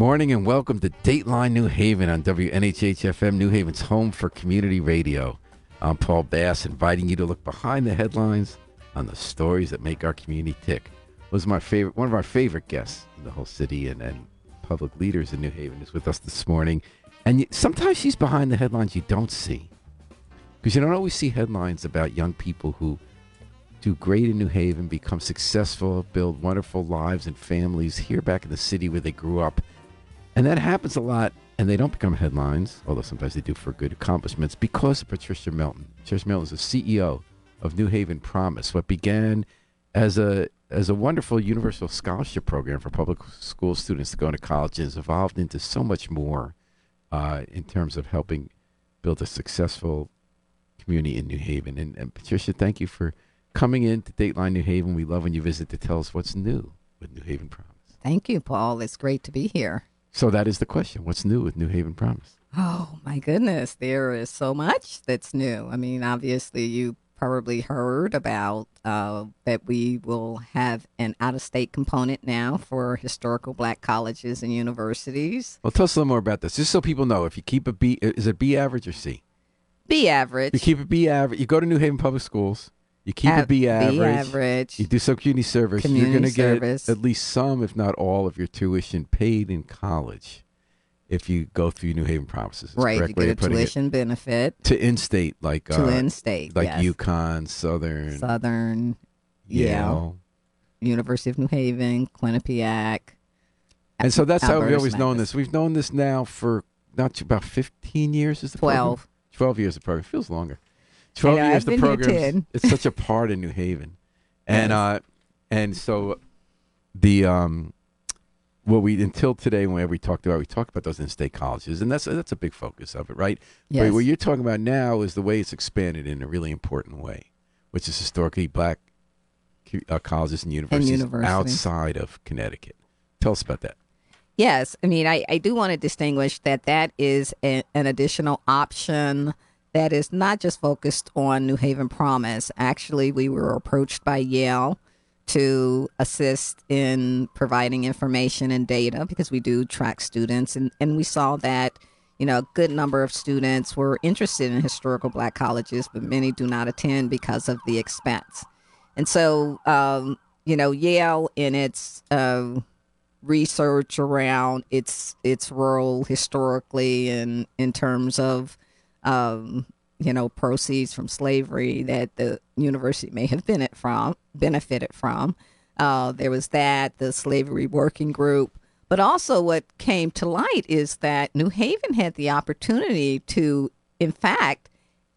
morning and welcome to Dateline New Haven on WNHH FM, New Haven's home for community radio. I'm Paul Bass, inviting you to look behind the headlines on the stories that make our community tick. Was my favorite, one of our favorite guests in the whole city and, and public leaders in New Haven is with us this morning. And sometimes she's behind the headlines you don't see, because you don't always see headlines about young people who do great in New Haven, become successful, build wonderful lives and families here back in the city where they grew up. And that happens a lot, and they don't become headlines, although sometimes they do for good accomplishments, because of Patricia Melton. Patricia Melton is the CEO of New Haven Promise, what began as a as a wonderful universal scholarship program for public school students to go into college has evolved into so much more uh, in terms of helping build a successful community in New Haven. And, and Patricia, thank you for coming in to Dateline New Haven. We love when you visit to tell us what's new with New Haven Promise. Thank you, Paul. It's great to be here. So that is the question. What's new with New Haven Promise? Oh, my goodness. There is so much that's new. I mean, obviously, you probably heard about uh, that we will have an out of state component now for historical black colleges and universities. Well, tell us a little more about this, just so people know. If you keep a B, is it B average or C? B average. You keep a B average. You go to New Haven Public Schools. You keep a B average. B average. You do some community service. Community you're going to get at least some, if not all, of your tuition paid in college if you go through New Haven Promises. The right. You get a putting it. tuition benefit to in-state, like to uh, in-state. like yes. UConn, Southern, Southern, Yale. Yale. University of New Haven, Quinnipiac. And so that's how we've always known this. We've known this now for not about 15 years. Is the program? 12. 12 years the program. Feels longer. 12 know, years I've the program. It's such a part in New Haven. And uh and so the um what we until today whenever we talked about we talked about those in-state colleges and that's that's a big focus of it, right? But Yes. what you're talking about now is the way it's expanded in a really important way, which is historically black uh, colleges and universities, universities. outside of Connecticut. Tell us about that. Yes, I mean, I, I do want to distinguish that that is a, an additional option that is not just focused on New Haven Promise. Actually, we were approached by Yale to assist in providing information and data because we do track students, and, and we saw that. You know, a good number of students were interested in historical black colleges, but many do not attend because of the expense. And so, um, you know, Yale in its uh, research around its its role historically and in terms of um, you know proceeds from slavery that the university may have benefited from benefited from. Uh, there was that the slavery working group, but also what came to light is that New Haven had the opportunity to, in fact,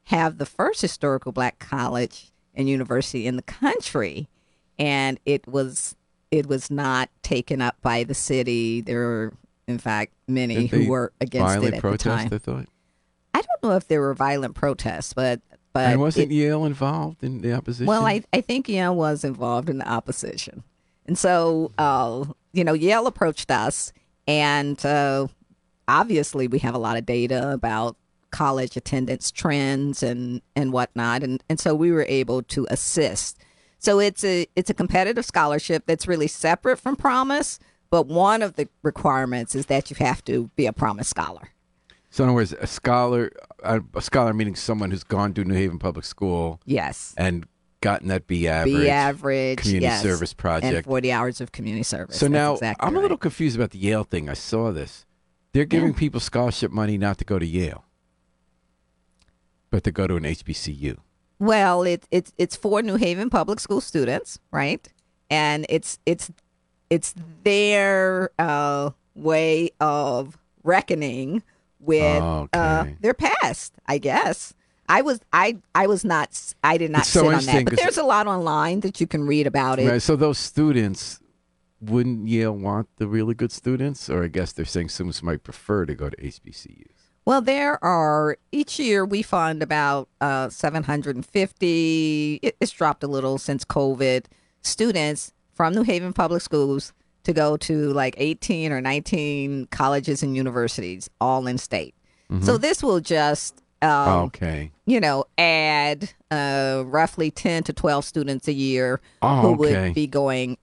have the first historical black college and university in the country. And it was it was not taken up by the city. There were in fact many who were against it at protest, the time I don't know if there were violent protests but but and wasn't it- Yale involved in the opposition? well I, I think yale was involved in the opposition. And so uh, you know yale approached us and uh, obviously we have a lot of data about college attendance trends and and whatnot. And and so we were able to assist. So it's a it's a competitive scholarship that's really separate from promise but one of the requirements is that you have to be a promise scholar So in other words, a scholar, a, a scholar meaning someone who's gone to New Haven Public School yes and gotten that B average. be average community yes, service and project. 40 hours of community service So That's now exactly I'm a little confused about the Yale thing. I saw this. They're giving people scholarship money not to go to Yale, but to go to an HBCU. Well, it, it's it's for New Haven public school students, right? And it's it's it's their uh, way of reckoning with uh, Okay. their past, I guess. I was I I was not I did not It's so sit on that, but there's a lot online that you can read about it. Right. So those students, wouldn't Yale want the really good students, or I guess they're saying students might prefer to go to HBCUs. Well, there are each year we fund about uh, 750. It, it's dropped a little since COVID. Students from New Haven Public Schools to go to like 18 or 19 colleges and universities, all in state. So this will just, um, okay. you know, add uh, roughly 10 to 12 students a year Oh, who okay. would be going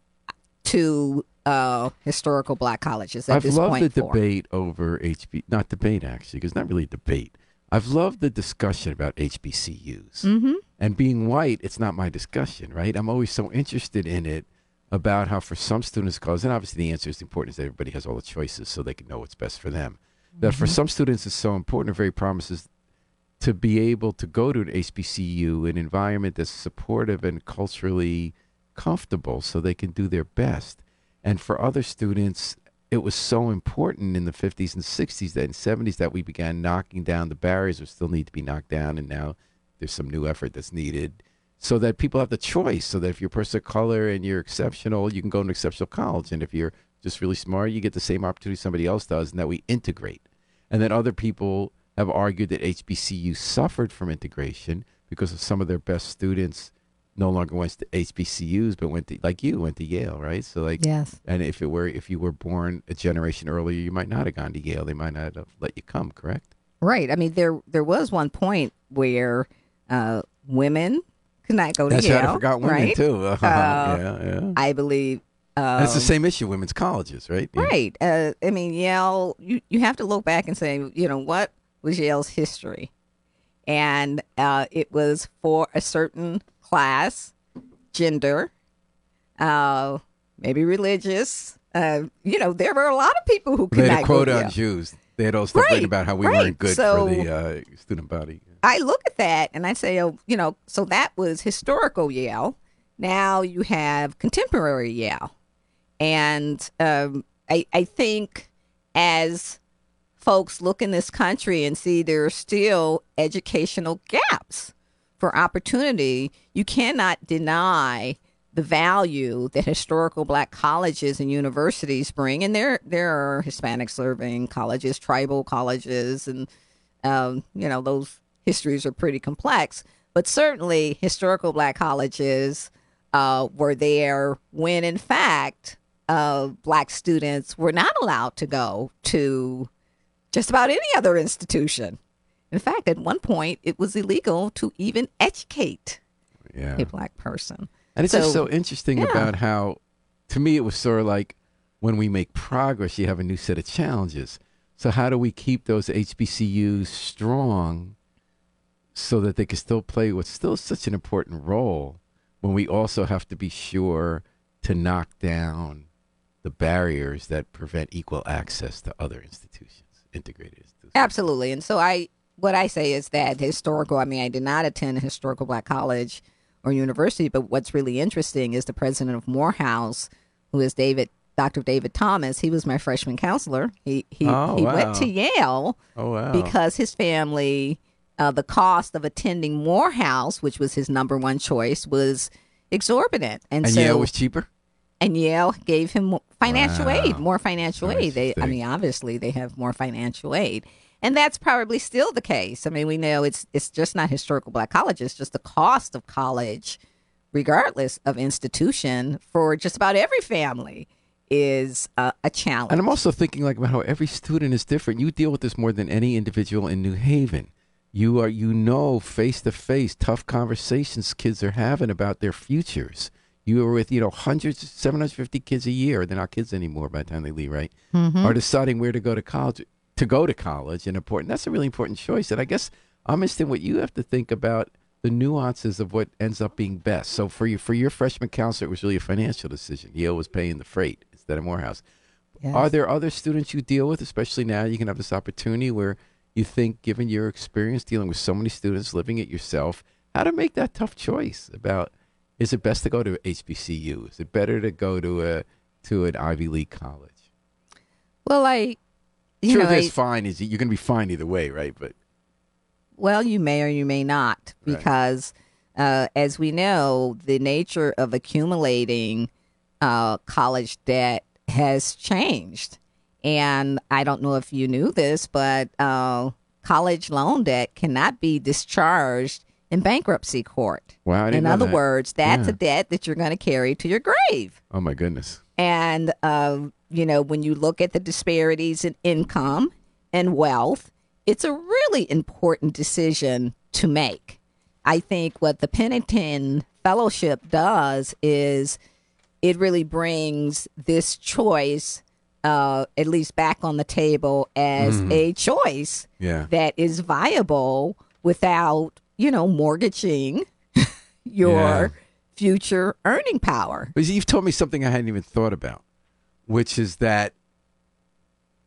to uh, historical black colleges at I've loved the for. debate over HB, not debate actually, because not really a debate. I've loved the discussion about HBCUs. Mm-hmm. And being white, it's not my discussion, right? I'm always so interested in it about how for some students, cause and obviously the answer is important is that everybody has all the choices so they can know what's best for them. That for mm-hmm. some students it's so important or very promises to be able to go to an HBCU, an environment that's supportive and culturally comfortable so they can do their best. And for other students, it was so important in the 50s and 60s that in 70s that we began knocking down the barriers that still need to be knocked down and now there's some new effort that's needed so that people have the choice so that if you're a person of color and you're exceptional you can go to an exceptional college and if you're just really smart you get the same opportunity somebody else does and that we integrate and then other people have argued that hbcu suffered from integration because of some of their best students no longer went to hbcus but went to like you went to yale right so like Yes. and if it were if you were born a generation earlier you might not have gone to yale they might not have let you come correct Right. I mean, there there was one point where uh, women could not go to That's Yale. right. I forgot women right? too. Uh, yeah, yeah. I believe. Um, it's the same issue. Women's colleges, right? Yeah. Right. Uh, I mean, Yale. You you have to look back and say, you know, what was Yale's history, and uh, it was for a certain class, gender, uh, maybe religious. Uh, you know, there were a lot of people who could They had not a to on. Jews. They had all stuff Right, about how we right. weren't good So- for the uh, student body. I look at that and I say, oh, you know, so that was historical Yale. Now you have contemporary Yale. And um, I, I think as folks look in this country and see there are still educational gaps for opportunity, you cannot deny the value that historical black colleges and universities bring. And there, there are Hispanic serving colleges, tribal colleges, and um, you know, those histories are pretty complex, but certainly historical black colleges uh, were there when, in fact, uh, black students were not allowed to go to just about any other institution. In fact, at one point, it was illegal to even educate Yeah. a black person. And it's just So, so interesting yeah. about how, to me, it was sort of like when we make progress, you have a new set of challenges. So, how do we keep those HBCUs strong so that they can still play what's still such an important role when we also have to be sure to knock down the barriers that prevent equal access to other institutions, integrated institutions? Absolutely. And so I what I say is that historical I mean I did not attend a historical black college or university, but what's really interesting is the president of Morehouse, who is David Dr. David Thomas, he was my freshman counselor. He he, Oh, he wow. went to Yale Oh, wow. because his family uh, the cost of attending Morehouse, which was his number one choice, was exorbitant. And, and so Yale was cheaper? and Yale gave him financial Wow. aid, more financial aid. They, I mean, obviously they have more financial aid, and that's probably still the case. I mean, we know it's it's just not historical black colleges, it's just the cost of college, regardless of institution, for just about every family is uh, a challenge. And I'm also thinking like about how every student is different. You deal with this more than any individual in New Haven. You are you know face to face tough conversations kids are having about their futures. You are with you know hundreds, 750 kids a year. They're not kids anymore by the time they leave, right? Mm-hmm. Are deciding where to go to college. To go to college and important. That's a really important choice. And I guess I'm interested in what you have to think about the nuances of what ends up being best. So for you, for your freshman counselor, it was really a financial decision. Yale was paying the freight instead of Morehouse. Yes. Are there other students you deal with, especially now you can have this opportunity where you think, given your experience dealing with so many students, living it yourself, how to make that tough choice about is it best to go to HBCU? Is it better to go to a to an Ivy League college? well, I, you Truth know, is, I- fine is you're going to be fine either way, right? But Well, you may or you may not, Right. because uh, as we know, the nature of accumulating uh, college debt has changed. And I don't know if you knew this, but uh, college loan debt cannot be discharged in bankruptcy court. wow, I didn't In other that. words, that's Yeah. a debt that you're going to carry to your grave. oh my goodness, And, uh, you know, when you look at the disparities in income and wealth, it's a really important decision to make. I think what the Pennington Fellowship does is it really brings this choice uh, at least back on the table as a choice Yeah. that is viable without, you know, mortgaging your Yeah. future earning power. But you've told me something I hadn't even thought about, which is that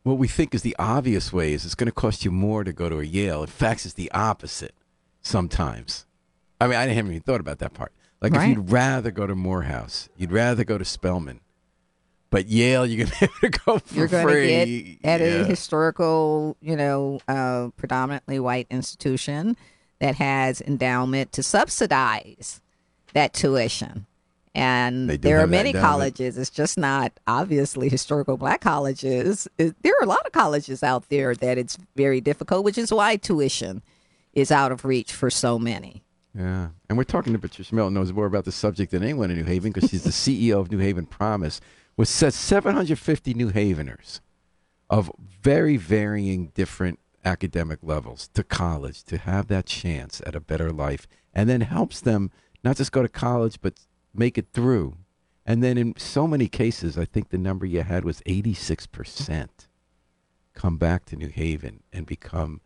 what we think is the obvious way is it's going to cost you more to go to a Yale. In fact, it's the opposite sometimes. I mean, I haven't even thought about that part. Like Right. if you'd rather go to Morehouse, you'd rather go to Spelman, but Yale, you're going to be able to go for You're to free. get at Yeah. a historical, you know, uh, predominantly white institution that has endowment to subsidize that tuition. And there are many colleges. It's just not obviously historical black colleges. It- there are a lot of colleges out there that it's very difficult, which is why tuition is out of reach for so many. Yeah. And we're talking to Patricia Melton, knows more about the subject than anyone in New Haven because she's the CEO of New Haven Promise, says 750 New Haveners of very varying different academic levels to college to have that chance at a better life and then helps them not just go to college but make it through. And then in so many cases, I think the number you had was 86% come back to New Haven and become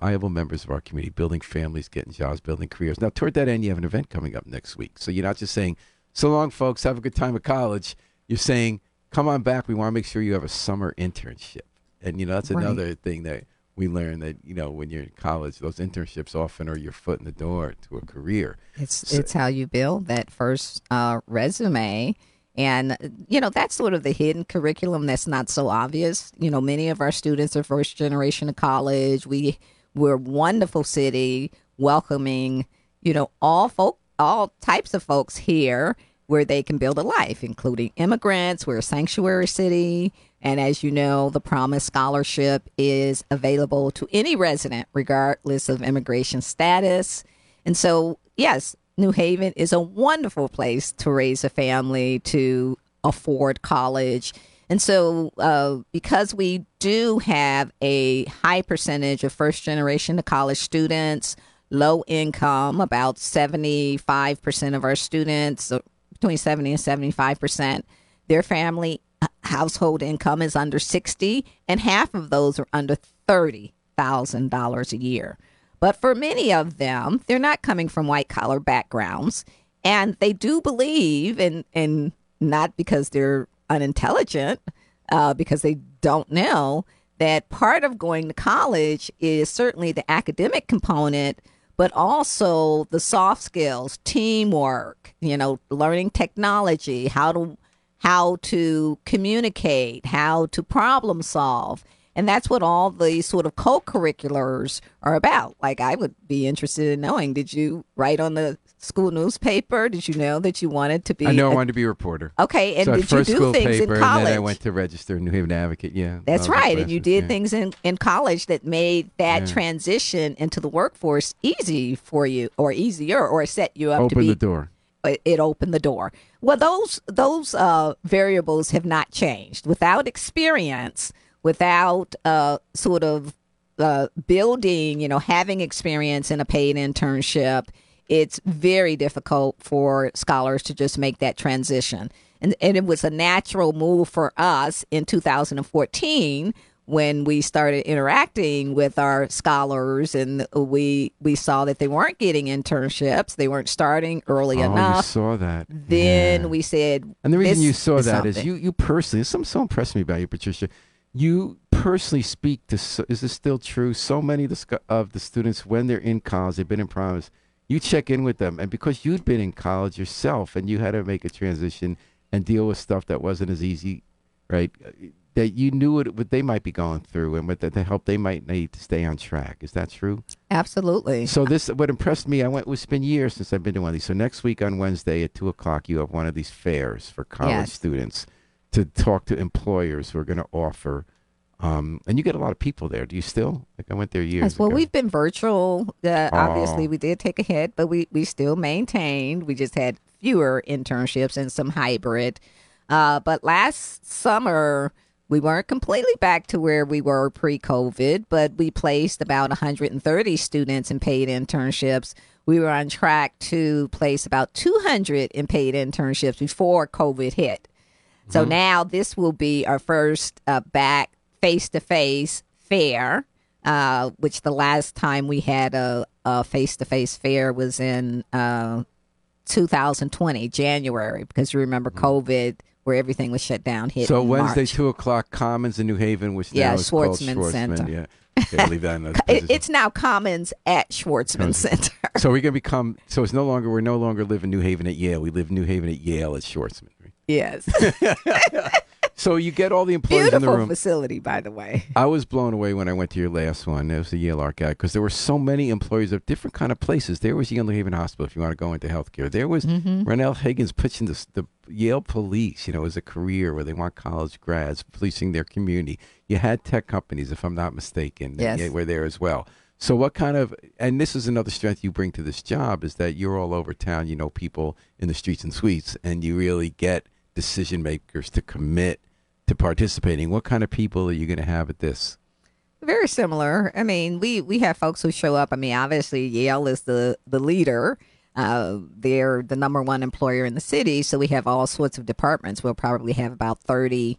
viable members of our community, building families, getting jobs, building careers. Now, toward that end, you have an event coming up next week. So you're not just saying, so long, folks, have a good time at college. You're saying, come on back. We want to make sure you have a summer internship. And, you know, that's Right. another thing that we learn that, you know, when you're in college, those internships often are your foot in the door to a career. It's So- it's how you build that first uh, resume, and you know that's sort of the hidden curriculum that's not so obvious. You know, many of our students are first generation of college. We we're a wonderful city, welcoming you know all folk, all types of folks here where they can build a life, including immigrants. We're a sanctuary city. And as you know, the Promise Scholarship is available to any resident, regardless of immigration status. And so, yes, New Haven is a wonderful place to raise a family, to afford college. And so, uh, because we do have a high percentage of first generation to college students, low income, about 75% of our students, between 70 and 75%, their family uh, household income is under 60, and half of those are under $30,000 a year. But for many of them, they're not coming from white collar backgrounds, and they do believe, and and not because they're unintelligent, uh, because they don't know that part of going to college is certainly the academic component, but also the soft skills, teamwork, you know, learning technology, how to how to communicate, how to problem solve. And that's what all the sort of co-curriculars are about. Like I would be interested in knowing, did you write on the school newspaper? Did you know that you wanted to be I know I a- wanted to be a reporter. Okay, and so did you do things paper, in college? I went to register New Haven Advocate. Yeah, That's right. And you did yeah. things in, in college that made that Yeah. transition into the workforce easy for you or easier or set you up to Open be the door. it, it opened the door. Well, those those uh, variables have not changed. Without experience, without uh, sort of uh, building, you know, having experience in a paid internship, it's very difficult for scholars to just make that transition. And, and it was a natural move for us in 2014 when we started interacting with our scholars and we we saw that they weren't getting internships they weren't starting early oh, you saw that. then Yeah. we said And the reason you saw is that is you, you personally, something so impressed me about you, Patricia. You personally speak to, so, is this still true? So many of the, of the students, when they're in college, they've been in promise, you check in with them. And because you'd been in college yourself and you had to make a transition and deal with stuff that wasn't as easy, right? That you knew what, what they might be going through and what the, the help they might need to stay on track. Is that true? absolutely So this, what impressed me, I went. It's been years since I've been to one of these. So next week on Wednesday at two o'clock, you have one of these fairs for college Yes. students to talk to employers who are going to offer. Um, and you get a lot of people there. Do you still? Like I went there years Yes, well, ago. we've been virtual. Uh, Obviously, Oh. we did take a hit, but we, we still maintained. We just had fewer internships and some hybrid. Uh, but last summer, we weren't completely back to where we were pre COVID, but we placed about 130 students in paid internships we were on track to place about 200 in paid internships before COVID hit. So now this will be our first uh, back face to face fair, uh, which the last time we had a face to face fair was in uh, 2020, January, because you remember COVID, where everything was shut down. Hit So Wednesday, March. two o'clock, Commons in New Haven, which Yeah, now is called Schwarzman Schwarzman. Center. Yeah, okay, leave that in it's now Commons at Schwarzman Center. So we're gonna become. So it's no longer. We're no longer live in New Haven at Yale. We live in New Haven at Yale at Schwarzman. yes, So you get all the employees in the beautiful room. facility, by the way. I was blown away when I went to your last one. It was the Yale Art guy because there were so many employees of different kind of places. There was Yale New Haven Hospital if you want to go into healthcare. There was Mm-hmm. Ronnell Higgins pitching this, the Yale Police, you know, as a career where they want college grads policing their community. You had tech companies, if I'm not mistaken, that Yes. were there as well. So what kind of and this is another strength you bring to this job is that you're all over town. You know people in the streets and suites, and you really get decision makers to commit to participating. What kind of people are you going to have at this? Very similar. I mean, we we have folks who show up. I mean, obviously Yale is the the leader. Uh, they're the number one employer in the city, so we have all sorts of departments. We'll probably have about thirty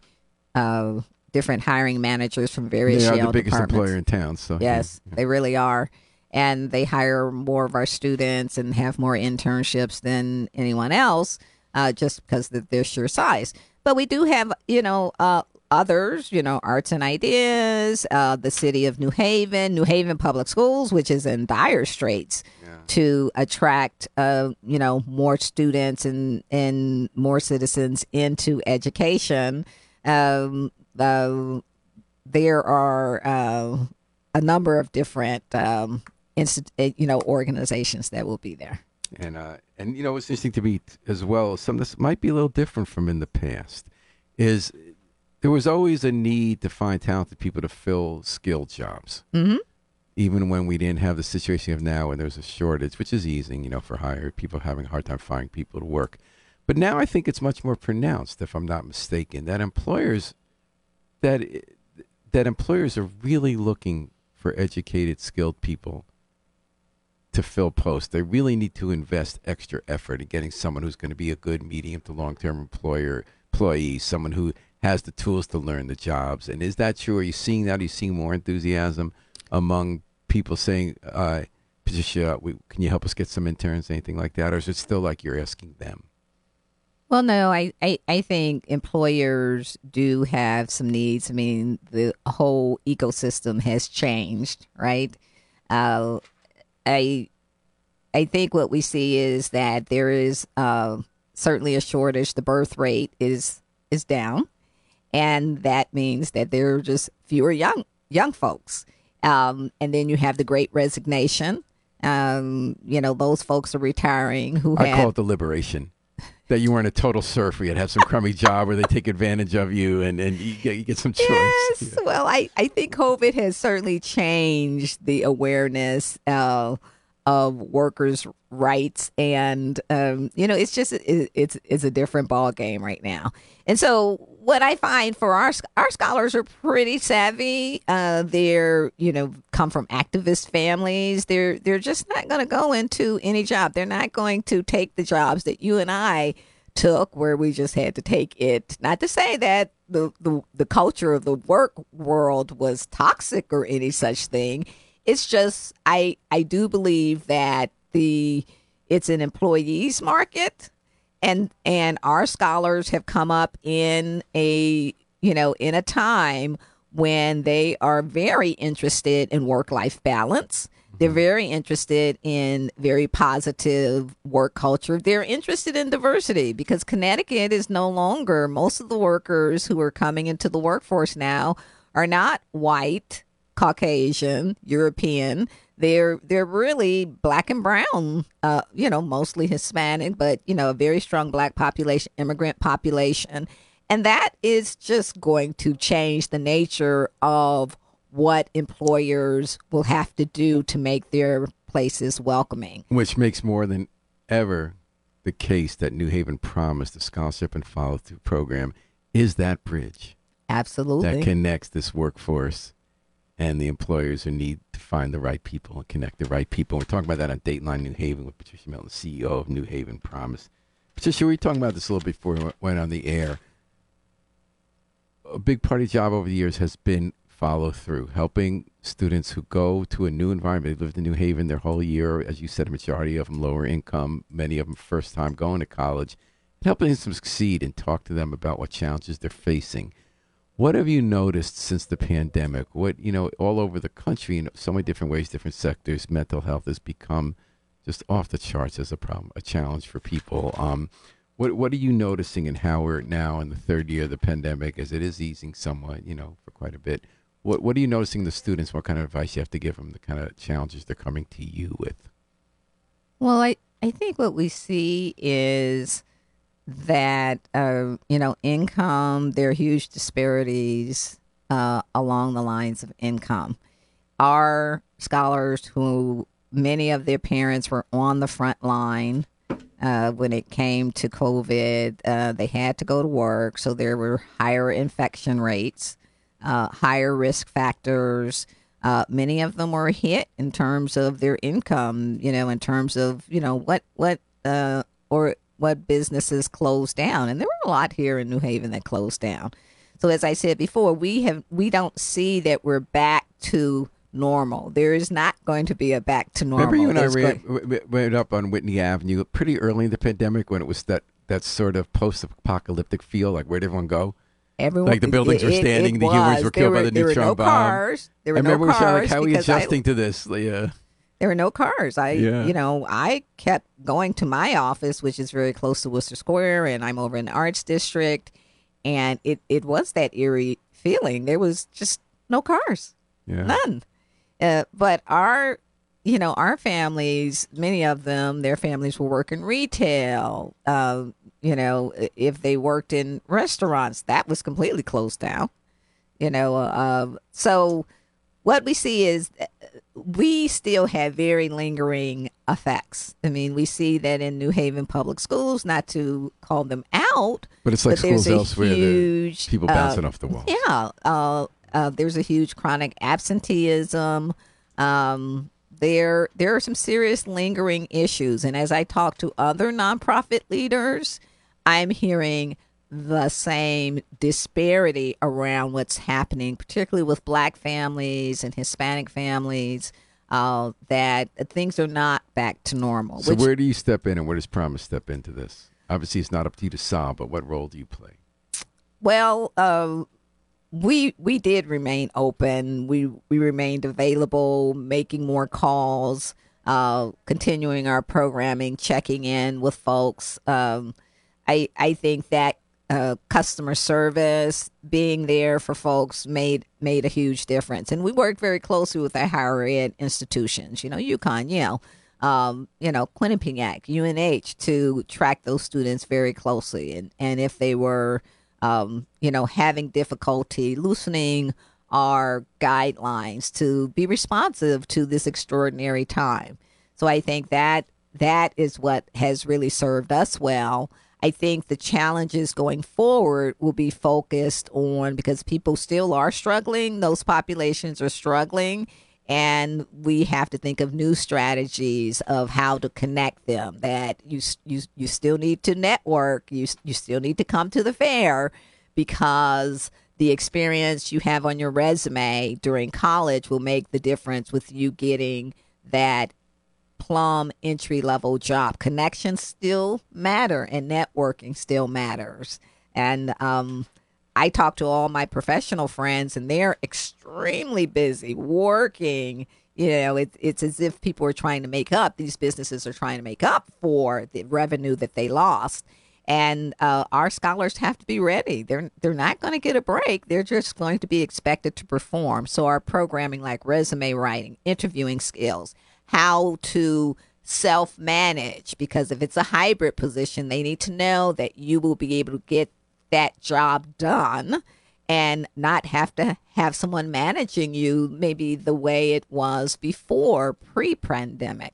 uh, different hiring managers from various They are Yale the biggest employer in town. So Yes, they really are. And they hire more of our students and have more internships than anyone else uh, just because of their sheer size. But we do have, you know, uh, others, you know, Arts and Ideas, uh, the city of New Haven, New Haven Public Schools, which is in dire straits to attract, uh, you know, more students and, and more citizens into education. Um, uh, there are uh, a number of different um, insti- uh, you know organizations that will be there. And uh, and you know what's interesting to me as well. Some this might be a little different from in the past. Is there was always a need to find talented people to fill skilled jobs. Mm-hmm. Even when we didn't have the situation of now, when there's a shortage, which is easing, you know, for hire people having a hard time finding people to work. But now I think it's much more pronounced, if I'm not mistaken, that employers that that employers are really looking for educated, skilled people to fill posts. They really need to invest extra effort in getting someone who's going to be a good medium to long term employer employee, someone who has the tools to learn the jobs. And is that true? Are you seeing that? Are you seeing more enthusiasm among people saying, uh, Patricia, we, can you help us get some interns, anything like that? Or is it still like you're asking them? Well, no, I, I, I think employers do have some needs. I mean, the whole ecosystem has changed, right? Uh, I I think what we see is that there is uh, certainly a shortage. The birth rate is is down, and that means that there are just fewer young young folks. Um, and then you have the Great Resignation. Um, you know, those folks are retiring who I have call it the liberation. That you weren't a total serf, where you'd have some crummy job where they take advantage of you and, and you, get, you get some choice. Yes. Well, I, I think COVID has certainly changed the awareness uh, of workers' rights, and um, you know, it's just it, it's it's a different ball game right now. And so, what I find for our our scholars are pretty savvy. Uh, they're you know come from activist families. They're they're just not going to go into any job. They're not going to take the jobs that you and I took where we just had to take it not to say that the, the the culture of the work world was toxic or any such thing it's just i i do believe that the it's an employees market and and our scholars have come up in a you know in a time when they are very interested in work life balance they're mm-hmm. very interested in very positive work culture. They're interested in diversity because Connecticut is no longer, most of the workers who are coming into the workforce now are not white, Caucasian, European. They're they're really black and brown, uh, you know, mostly Hispanic, but you know, a very strong black population, immigrant population. And that is just going to change the nature of what employers will have to do to make their places welcoming. Which makes more than ever the case that New Haven promised the scholarship and follow through program is that bridge Absolutely. that connects this workforce and the employers who need find the right people and connect the right people. We're talking about that on Dateline New Haven with Patricia Melton, CEO of New Haven Promise. Patricia, we were talking about this a little before we went on the air. A big part of the job over the years has been follow through, helping students who go to a new environment. They've lived in New Haven their whole year. As you said, a majority of them lower income, many of them first time going to college, helping them succeed and talk to them about what challenges they're facing. What have you noticed since the pandemic? What, you know, all over the country in so many different ways, different sectors, mental health has become just off the charts as a problem, a challenge for people. Um, what what are you noticing and how we're now in the third year of the pandemic as it is easing somewhat, you know, for quite a bit? What what are you noticing the students? What kind of advice you have to give them? The kind of challenges they're coming to you with? Well, I I think what we see is that uh, you know income. There are huge disparities uh, along the lines of income. Our scholars, who many of their parents were on the front line uh, when it came to COVID, uh, they had to go to work, so there were higher infection rates uh, higher risk factors. Uh, many of them were hit in terms of their income, you know, in terms of, you know, what, what, uh, or what businesses closed down. And there were a lot here in New Haven that closed down. So as I said before, we have, we don't see that we're back to normal. There is not going to be a back to normal. Remember you and I ran, went up on Whitney Avenue pretty early in the pandemic when it was that, that sort of post-apocalyptic feel, like where'd everyone go? Everyone, like the buildings were standing, it, it the humans were killed were, by the neutron no bomb. Cars. There were I remember no we cars like, how are we adjusting I, to this? Yeah. There were no cars. I, Yeah. you know, I kept going to my office, which is very close to Worcester Square, and I'm over in the Arts District, and it it was that eerie feeling. There was just no cars, Yeah. none. Uh, but our, you know, our families, many of them, their families were working retail. Uh, you know, if they worked in restaurants, that was completely closed down. You know, uh, so what we see is uh, we still have very lingering effects. I mean, we see that in New Haven public schools, not to call them out, But it's like but schools a elsewhere. huge people uh, bouncing off the walls. yeah, uh, uh, there's a huge chronic absenteeism. Um, there, there are some serious lingering issues, and as I talk to other nonprofit leaders, I'm hearing the same disparity around what's happening, particularly with Black families and Hispanic families. Uh, that things are not back to normal. So which where do you step in, and where does Promise step into this? Obviously, it's not up to you to solve, but what role do you play? Well, uh, we we did remain open. We we remained available, making more calls, uh, continuing our programming, checking in with folks. Um, I I think that uh, customer service, being there for folks, made made a huge difference. And we worked very closely with our higher ed institutions. You know, UConn, Yale. Um, you know, Quinnipiac, UNH, to track those students very closely, and and if they were um, you know, having difficulty loosening our guidelines to be responsive to this extraordinary time. So I think that that is what has really served us well. I think the challenges going forward will be focused on because people still are struggling, those populations are struggling, and we have to think of new strategies of how to connect them that you you you still need to network you you still need to come to the fair because the experience you have on your resume during college will make the difference with you getting that plum entry level job connections still matter and networking still matters and um I talk to all my professional friends and they're extremely busy working. You know, it's it's as if people are trying to make up, these businesses are trying to make up for the revenue that they lost. And uh, our scholars have to be ready. They're they're not going to get a break. They're just going to be expected to perform. So our programming, like resume writing, interviewing skills, how to self manage, because if it's a hybrid position, they need to know that you will be able to get that job done and not have to have someone managing you maybe the way it was before pre pandemic.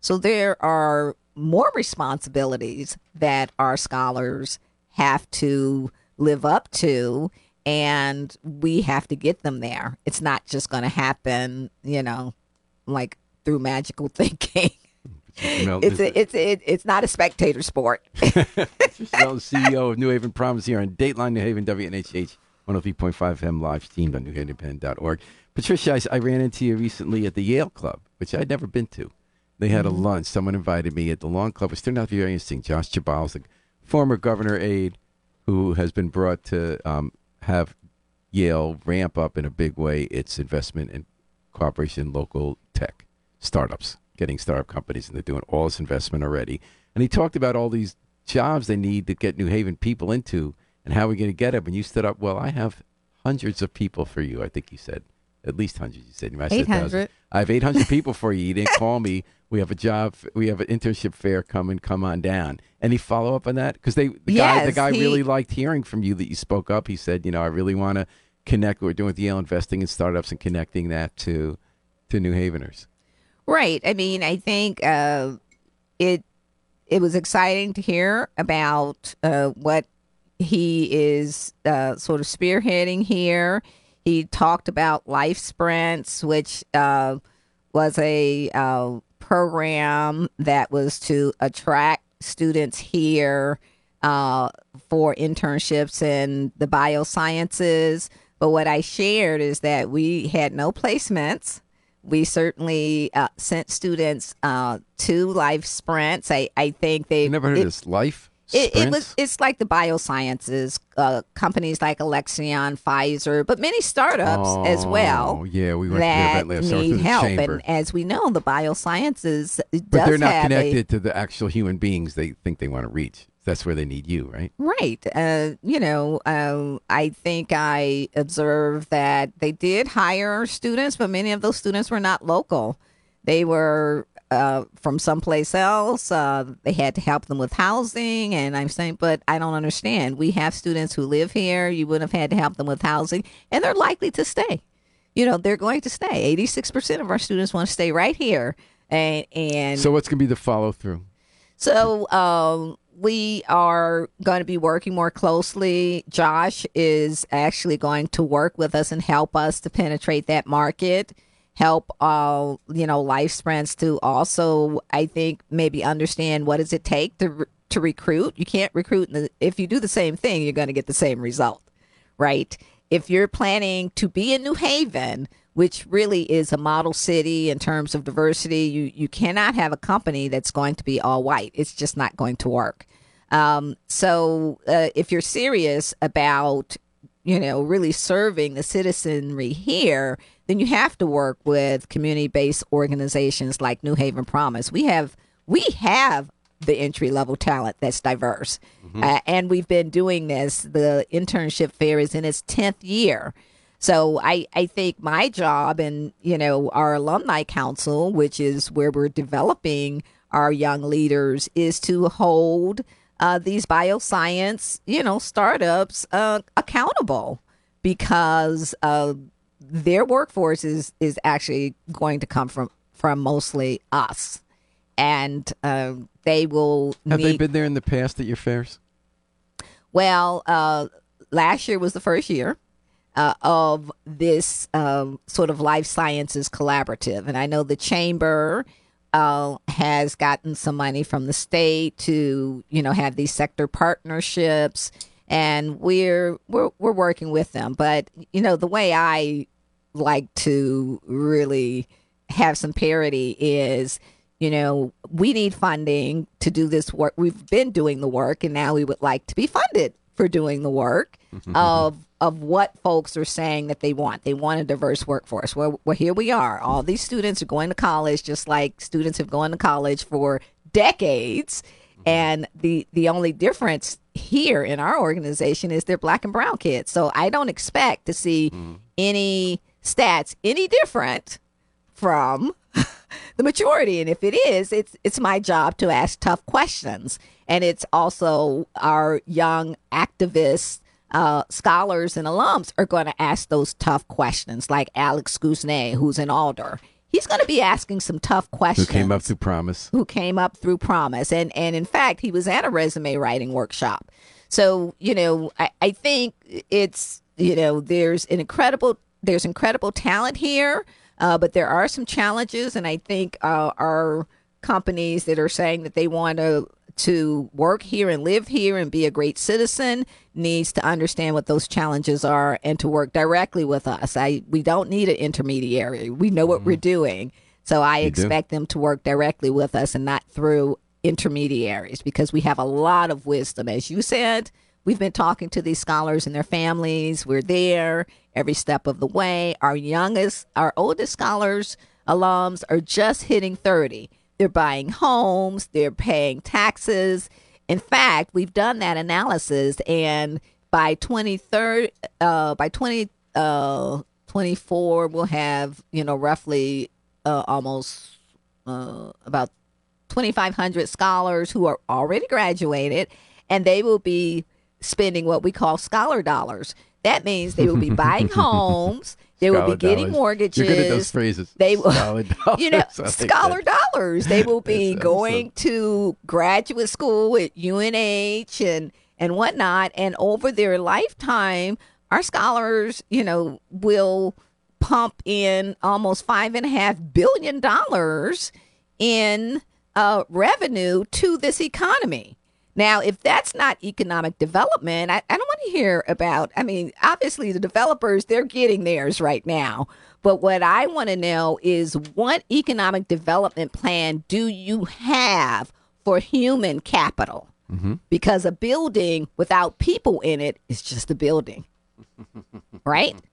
So there are more responsibilities that our scholars have to live up to, and we have to get them there. It's not just going to happen, you know, like through magical thinking. Know, It's a, it's it, it's not a spectator sport. Michelle, CEO of New Haven Promise here on Dateline New Haven, WNHH 103.5 FM live streamed on newhavenpen.org. Patricia, I, I ran into you recently at the Yale Club, which I'd never been to. They had a lunch. Someone invited me at the Lawn Club, which turned out to be very interesting. Josh Geballe is the former governor aide who has been brought to um, have Yale ramp up in a big way its investment in cooperation in local tech startups, getting startup companies, and they're doing all this investment already. And he talked about all these jobs they need to get New Haven people into and how we're going to get them. And you stood up, well, I have hundreds of people for you, I think you said. At least hundreds, you said. You might have said 800. thousands. I have 800 people for you. You didn't call me. We have a job. We have an internship fair coming. Come on down. Any follow up on that? Because they, the guy, the guy he- really liked hearing from you that you spoke up. He said, you know, I really want to connect. what We're doing with Yale investing in startups and connecting that to to New Haveners. Right. I mean, I think uh, it it was exciting to hear about uh, what he is uh, sort of spearheading here. He talked about Life Sprints, which uh, was a uh, program that was to attract students here uh, for internships in the biosciences. But what I shared is that we had no placements. We certainly uh, sent students uh, to Life Sprints. I, I think they never heard it- of this life? it, it was it's like the biosciences uh, companies like Alexion, Pfizer, but many startups as well. Oh, yeah, we went that last summer need help, chamber. and as we know, the biosciences but they're not connected to the actual human beings they think they want to reach. That's where they need you, right? right. Uh, you know, uh, I think I observed that they did hire students, but many of those students were not local. They were uh, from someplace else. Uh, they had to help them with housing, and I'm saying, but I don't understand. We have students who live here. You would have had to help them with housing, and they're likely to stay. You know, they're going to stay. Eighty-six percent of our students want to stay right here, and and So what's going to be the follow through? so um, we are going to be working more closely. Josh is actually going to work with us and help us to penetrate that market. Help, all, you know, life sprints to also, I think, maybe understand what does it take to to recruit. You can't recruit if you do the same thing, you're going to get the same result, right? If you're planning to be in New Haven, which really is a model city in terms of diversity, you you cannot have a company that's going to be all white. It's just not going to work. Um, so uh, if you're serious about you know really serving the citizenry here, then you have to work with community-based organizations like New Haven Promise. We have we have the entry level talent that's diverse, uh, and we've been doing this. The internship fair is in its tenth year. So I, I think my job and you know our alumni council, which is where we're developing our young leaders, is to hold uh, these bioscience you know startups uh, accountable because uh, their workforce is is actually going to come from from mostly us, and uh, they will Have need. they been there in the past at your fairs? Well, uh, last year was the first year uh, of this um, sort of life sciences collaborative, and I know the chamber uh, has gotten some money from the state to you know have these sector partnerships, and we're we're we're working with them. But you know the way I like to really have some parity is you know we need funding to do this work we've been doing the work and now we would like to be funded for doing the work Mm-hmm. of of what folks are saying that they want. They want a diverse workforce. Well, well here we are. All these students are going to college just like students have gone to college for decades. Mm-hmm. And the the only difference here in our organization is they're black and brown kids. So i don't expect to see mm-hmm. any stats any different from the majority. And if it is it's it's my job to ask tough questions. And it's also our young activists uh, scholars and alums are going to ask those tough questions like alex Guzhnay, who's an alder he's going to be asking some tough questions. Who came up through Promise? who came up through promise and and in fact he was at a resume writing workshop so you know i, I think it's you know there's an incredible there's incredible talent here Uh, but there are some challenges, and I think uh, our companies that are saying that they want to to work here and live here and be a great citizen needs to understand what those challenges are and to work directly with us. I we don't need an intermediary. We know what we're mm-hmm. doing. So I You do. expect them to work directly with us and not through intermediaries because we have a lot of wisdom. As you said, we've been talking to these scholars and their families. We're there every step of the way. Our youngest, our oldest scholars, alums are just hitting 30. They're buying homes, they're paying taxes. In fact, we've done that analysis and by 23rd uh by 20 uh 24 we'll have, you know, roughly uh, almost uh, about 2,500 scholars who are already graduated, and they will be spending what we call scholar dollars. That means they will be buying homes, they will be getting dollars. mortgages. You're good at those phrases. They will, Scholar dollars. you know, scholar that. dollars. They will be That's going awesome. to graduate school at UNH and and whatnot, and over their lifetime, our scholars, you know, will pump in almost five and a half billion dollars in uh, revenue to this economy. Now, if that's not economic development, I, I don't want to hear about. I mean, obviously, the developers, they're getting theirs right now. But what I want to know is what economic development plan do you have for human capital? Because a building without people in it is just a building right?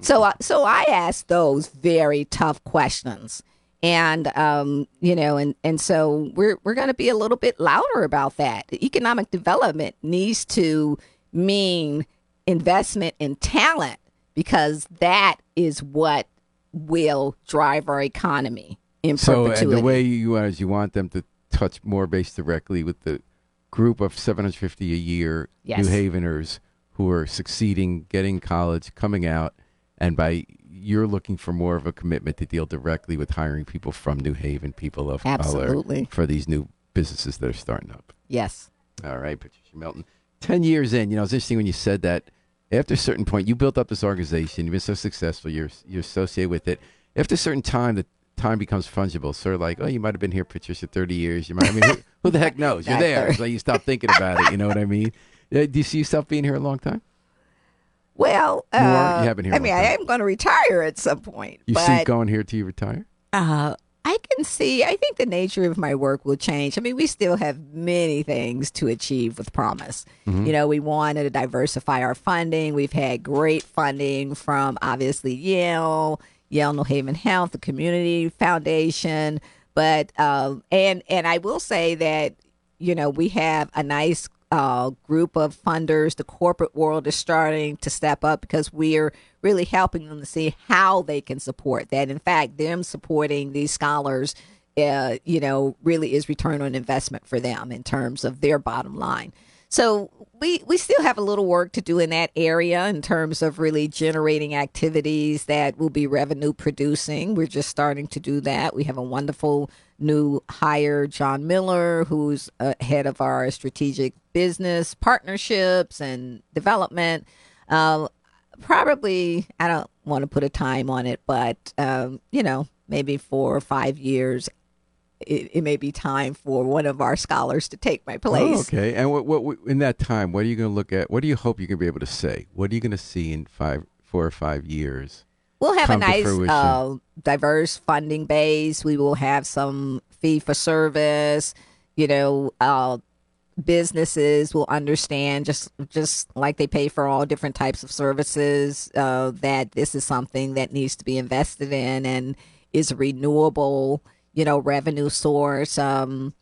So, uh, so I asked those very tough questions, and um, you know, and and so we're we're going to be a little bit louder about that. Economic development needs to mean investment in talent because that is what will drive our economy in So, and perpetuity. the way you as you want them to touch more base directly with the group of 750 a year Yes. New Haveners who are succeeding, getting college, coming out, and by you're looking for more of a commitment to deal directly with hiring people from New Haven, people of Absolutely. color, for these new businesses that are starting up. yes, All right, Patricia Melton. Ten years in, you know, it's interesting when you said that. After a certain point, you built up this organization. You've been so successful. You're you're associated with it. After a certain time, the time becomes fungible. Sort of like, oh, you might have been here, Patricia, thirty years. You might. I mean, who, who the heck knows? You're there. 30. It's like you stop thinking about it. You know what I mean? Uh, Do you see yourself being here a long time? Well, uh, More? You haven't here I mean, I am going to retire at some point, You but see going here till you retire? Uh, I can see. I think the nature of my work will change. I mean, we still have many things to achieve with Promise. You know, we wanted to diversify our funding. We've had great funding from obviously Yale, Yale New Haven Health, the Community Foundation, but um, and and I will say that you know we have a nice uh, group of funders. The corporate world is starting to step up because we're really helping them to see how they can support that. In fact, them supporting these scholars, uh, you know, really is return on investment for them in terms of their bottom line. So we we still have a little work to do in that area in terms of really generating activities that will be revenue producing. We're just starting to do that. We have a wonderful new hire, John Miller, who's uh, head of our strategic business partnerships and development. Um, probably, I don't want to put a time on it, but um, you know, maybe four or five years. It, it may be time for one of our scholars to take my place. Oh, okay. And what, what, what in that time, what are you going to look at? What do you hope you're going to be able to say? What are you going to see in five, four or five years? We'll have a nice, uh, diverse funding base. We will have some fee for service. You know, uh, businesses will understand just just like they pay for all different types of services uh, that this is something that needs to be invested in and is a renewable, you know, revenue source. Um,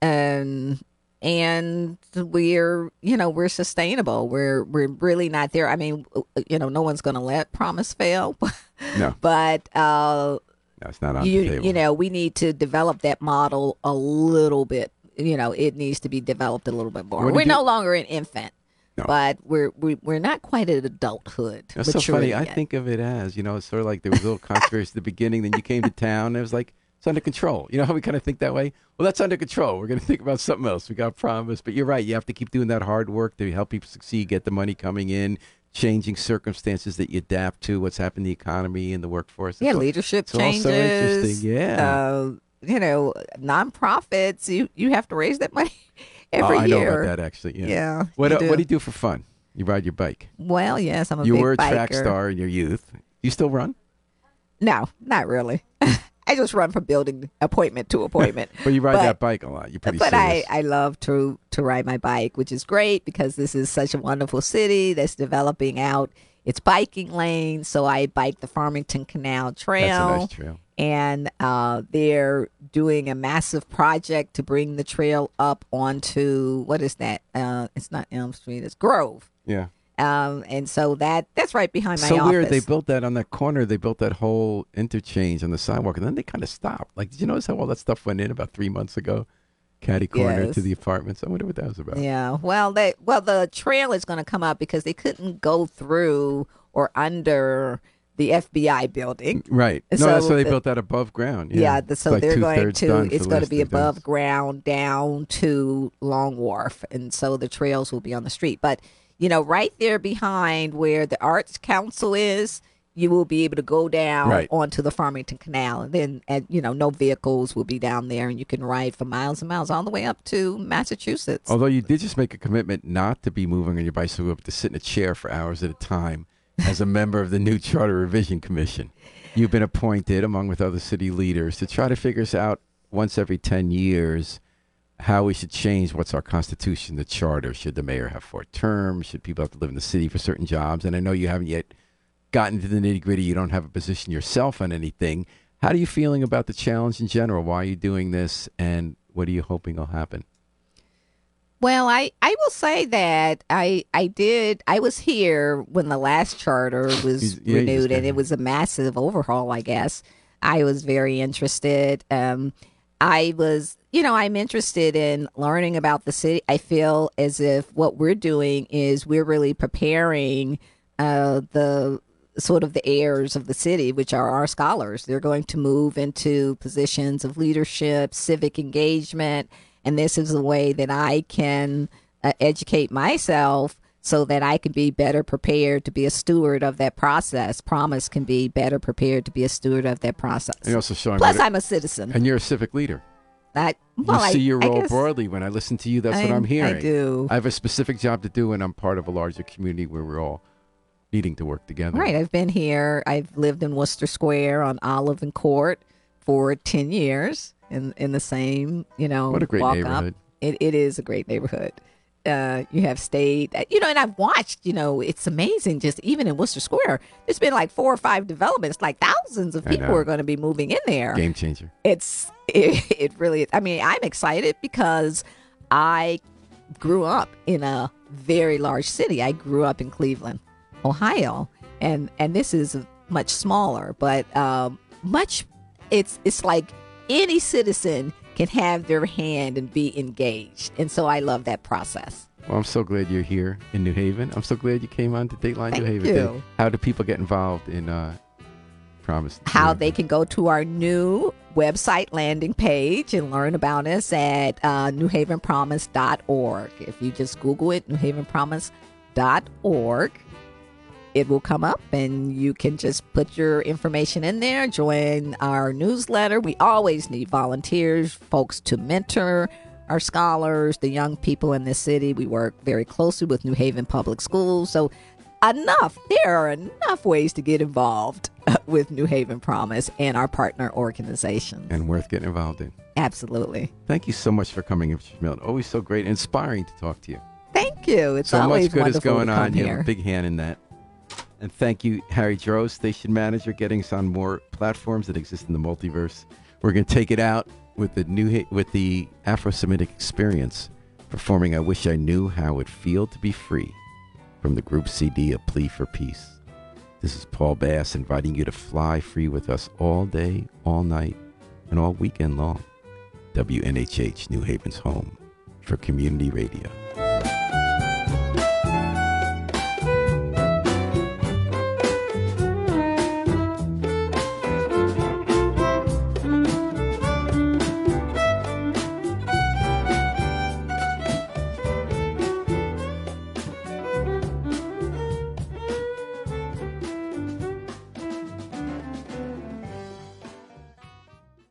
and and we're you know we're sustainable we're we're really not there i mean you know no one's going to let promise fail No, but uh that's not on you the table. you know we need to develop that model a little bit you know it needs to be developed a little bit more we're you- no longer an infant No. but we're we, we're not quite at adulthood That's so funny. I think of it as, you know, it's sort of like there was a little controversy at the beginning, then you came to town, and it was like, it's under control. You know how we kind of think that way? Well, that's under control. We're going to think about something else. We got promise. But you're right. You have to keep doing that hard work to help people succeed, get the money coming in, changing circumstances that you adapt to, what's happened in the economy and the workforce. Yeah, It's all- leadership it's changes. interesting, yeah. Uh, you know, nonprofits, you, you have to raise that money every oh, I know year. about that actually. Yeah. Yeah, What you uh, what do you do for fun? You ride your bike. Well, yes, I'm a you were a biker. track star in your youth. You still run? No, not really. I just run from building appointment to appointment. But you ride But- that bike a lot. You're pretty but I. I love to to ride my bike, which is great because this is such a wonderful city that's developing out its biking lanes. So I bike the Farmington Canal Trail. That's a nice trail. And uh, they're doing a massive project to bring the trail up onto what is that? Uh, it's not Elm Street, it's Grove. Yeah. Um, and so that that's right behind my so office. weird. They built that on that corner. They built that whole interchange on the sidewalk, and then they kind of stopped. Like, did you notice how all that stuff went in about three months ago? Caddy corner Yes. to the apartments. I wonder what that was about. Yeah. Well, they well the trail is going to come up because they couldn't go through or under the FBI building. Right. No, So that's why they the- built that above ground. Yeah, Yeah. the, so like they're going to. It's going to be above ground down to Long Wharf, and so the trails will be on the street. But you know, right there behind where the Arts Council is, you will be able to go down Right. onto the Farmington Canal, and then and you know, no vehicles will be down there, and you can ride for miles and miles all the way up to Massachusetts. Although you did just make a commitment not to be moving on your bicycle, but to sit in a chair for hours at a time as a member of the new Charter Revision Commission. You've been appointed, among with other city leaders, to try to figure us out once every 10 years how we should change what's our constitution, the charter. Should the mayor have four terms? Should people have to live in the city for certain jobs? And I know you haven't yet gotten to the nitty gritty. You don't have a position yourself on anything. How are you feeling about the challenge in general? Why are you doing this? And what are you hoping will happen? Well, I, I will say that I I did I was here when the last charter was yeah, renewed and it was a massive overhaul, I guess. I was very interested. Um I was you know, I'm interested in learning about the city. I feel as if what we're doing is we're really preparing uh the sort of the heirs of the city, which are our scholars. They're going to move into positions of leadership, civic engagement, and this is a way that I can uh, educate myself so that I can be better prepared to be a steward of that process. Promise can be better prepared to be a steward of that process. And also showing Plus, I'm a citizen. and you're a civic leader. I, well, you see your I role guess broadly. When I listen to you, that's what I'm- I'm hearing. I do. I have a specific job to do, and I'm part of a larger community where we're all needing to work together. Right. I've been here. I've lived in Worcester Square on Olive and Court for 10 years in, in the same, you know, What a great walk neighborhood. Up. It, it is a great neighborhood. Uh, you have stayed, you know, and I've watched, you know, it's amazing. Just even in Worcester Square, there's been like four or five developments, like thousands of people are going to be moving in there Game changer. it's it, it really is. I mean, I'm excited because I grew up in a very large city. I grew up in Cleveland, Ohio, and and this is much smaller, but um, much. It's it's like any citizen can have their hand and be engaged, and so I love that process. Well, I'm so glad you're here in New Haven. I'm so glad you came on to Dateline New Thank Haven. you. How do people get involved in uh, Promise? how they can go to our new website landing page and learn about us at uh, newhavenpromise.org. If you just Google it, newhavenpromise.org, it will come up and you can just put your information in there, join our newsletter. We always need volunteers, folks to mentor our scholars, the young people in this city. We work very closely with New Haven Public Schools. So, enough, there are enough ways to get involved with New Haven Promise and our partner organizations. and worth getting involved in. Absolutely. Thank you so much for coming, Mr. Melton. Always so great, inspiring to talk to you. Thank you. It's so always much good is going on. You here. have a big hand in that. And thank you, Harry Droz, station manager, getting us on more platforms that exist in the multiverse. We're going to take it out with the new hit, with the Afro-Semitic experience, performing "I Wish I Knew How It Feel to Be Free" from the group CD "A Plea for Peace." This is Paul Bass inviting you to fly free with us all day, all night, and all weekend long. WNHH, New Haven's home for community radio.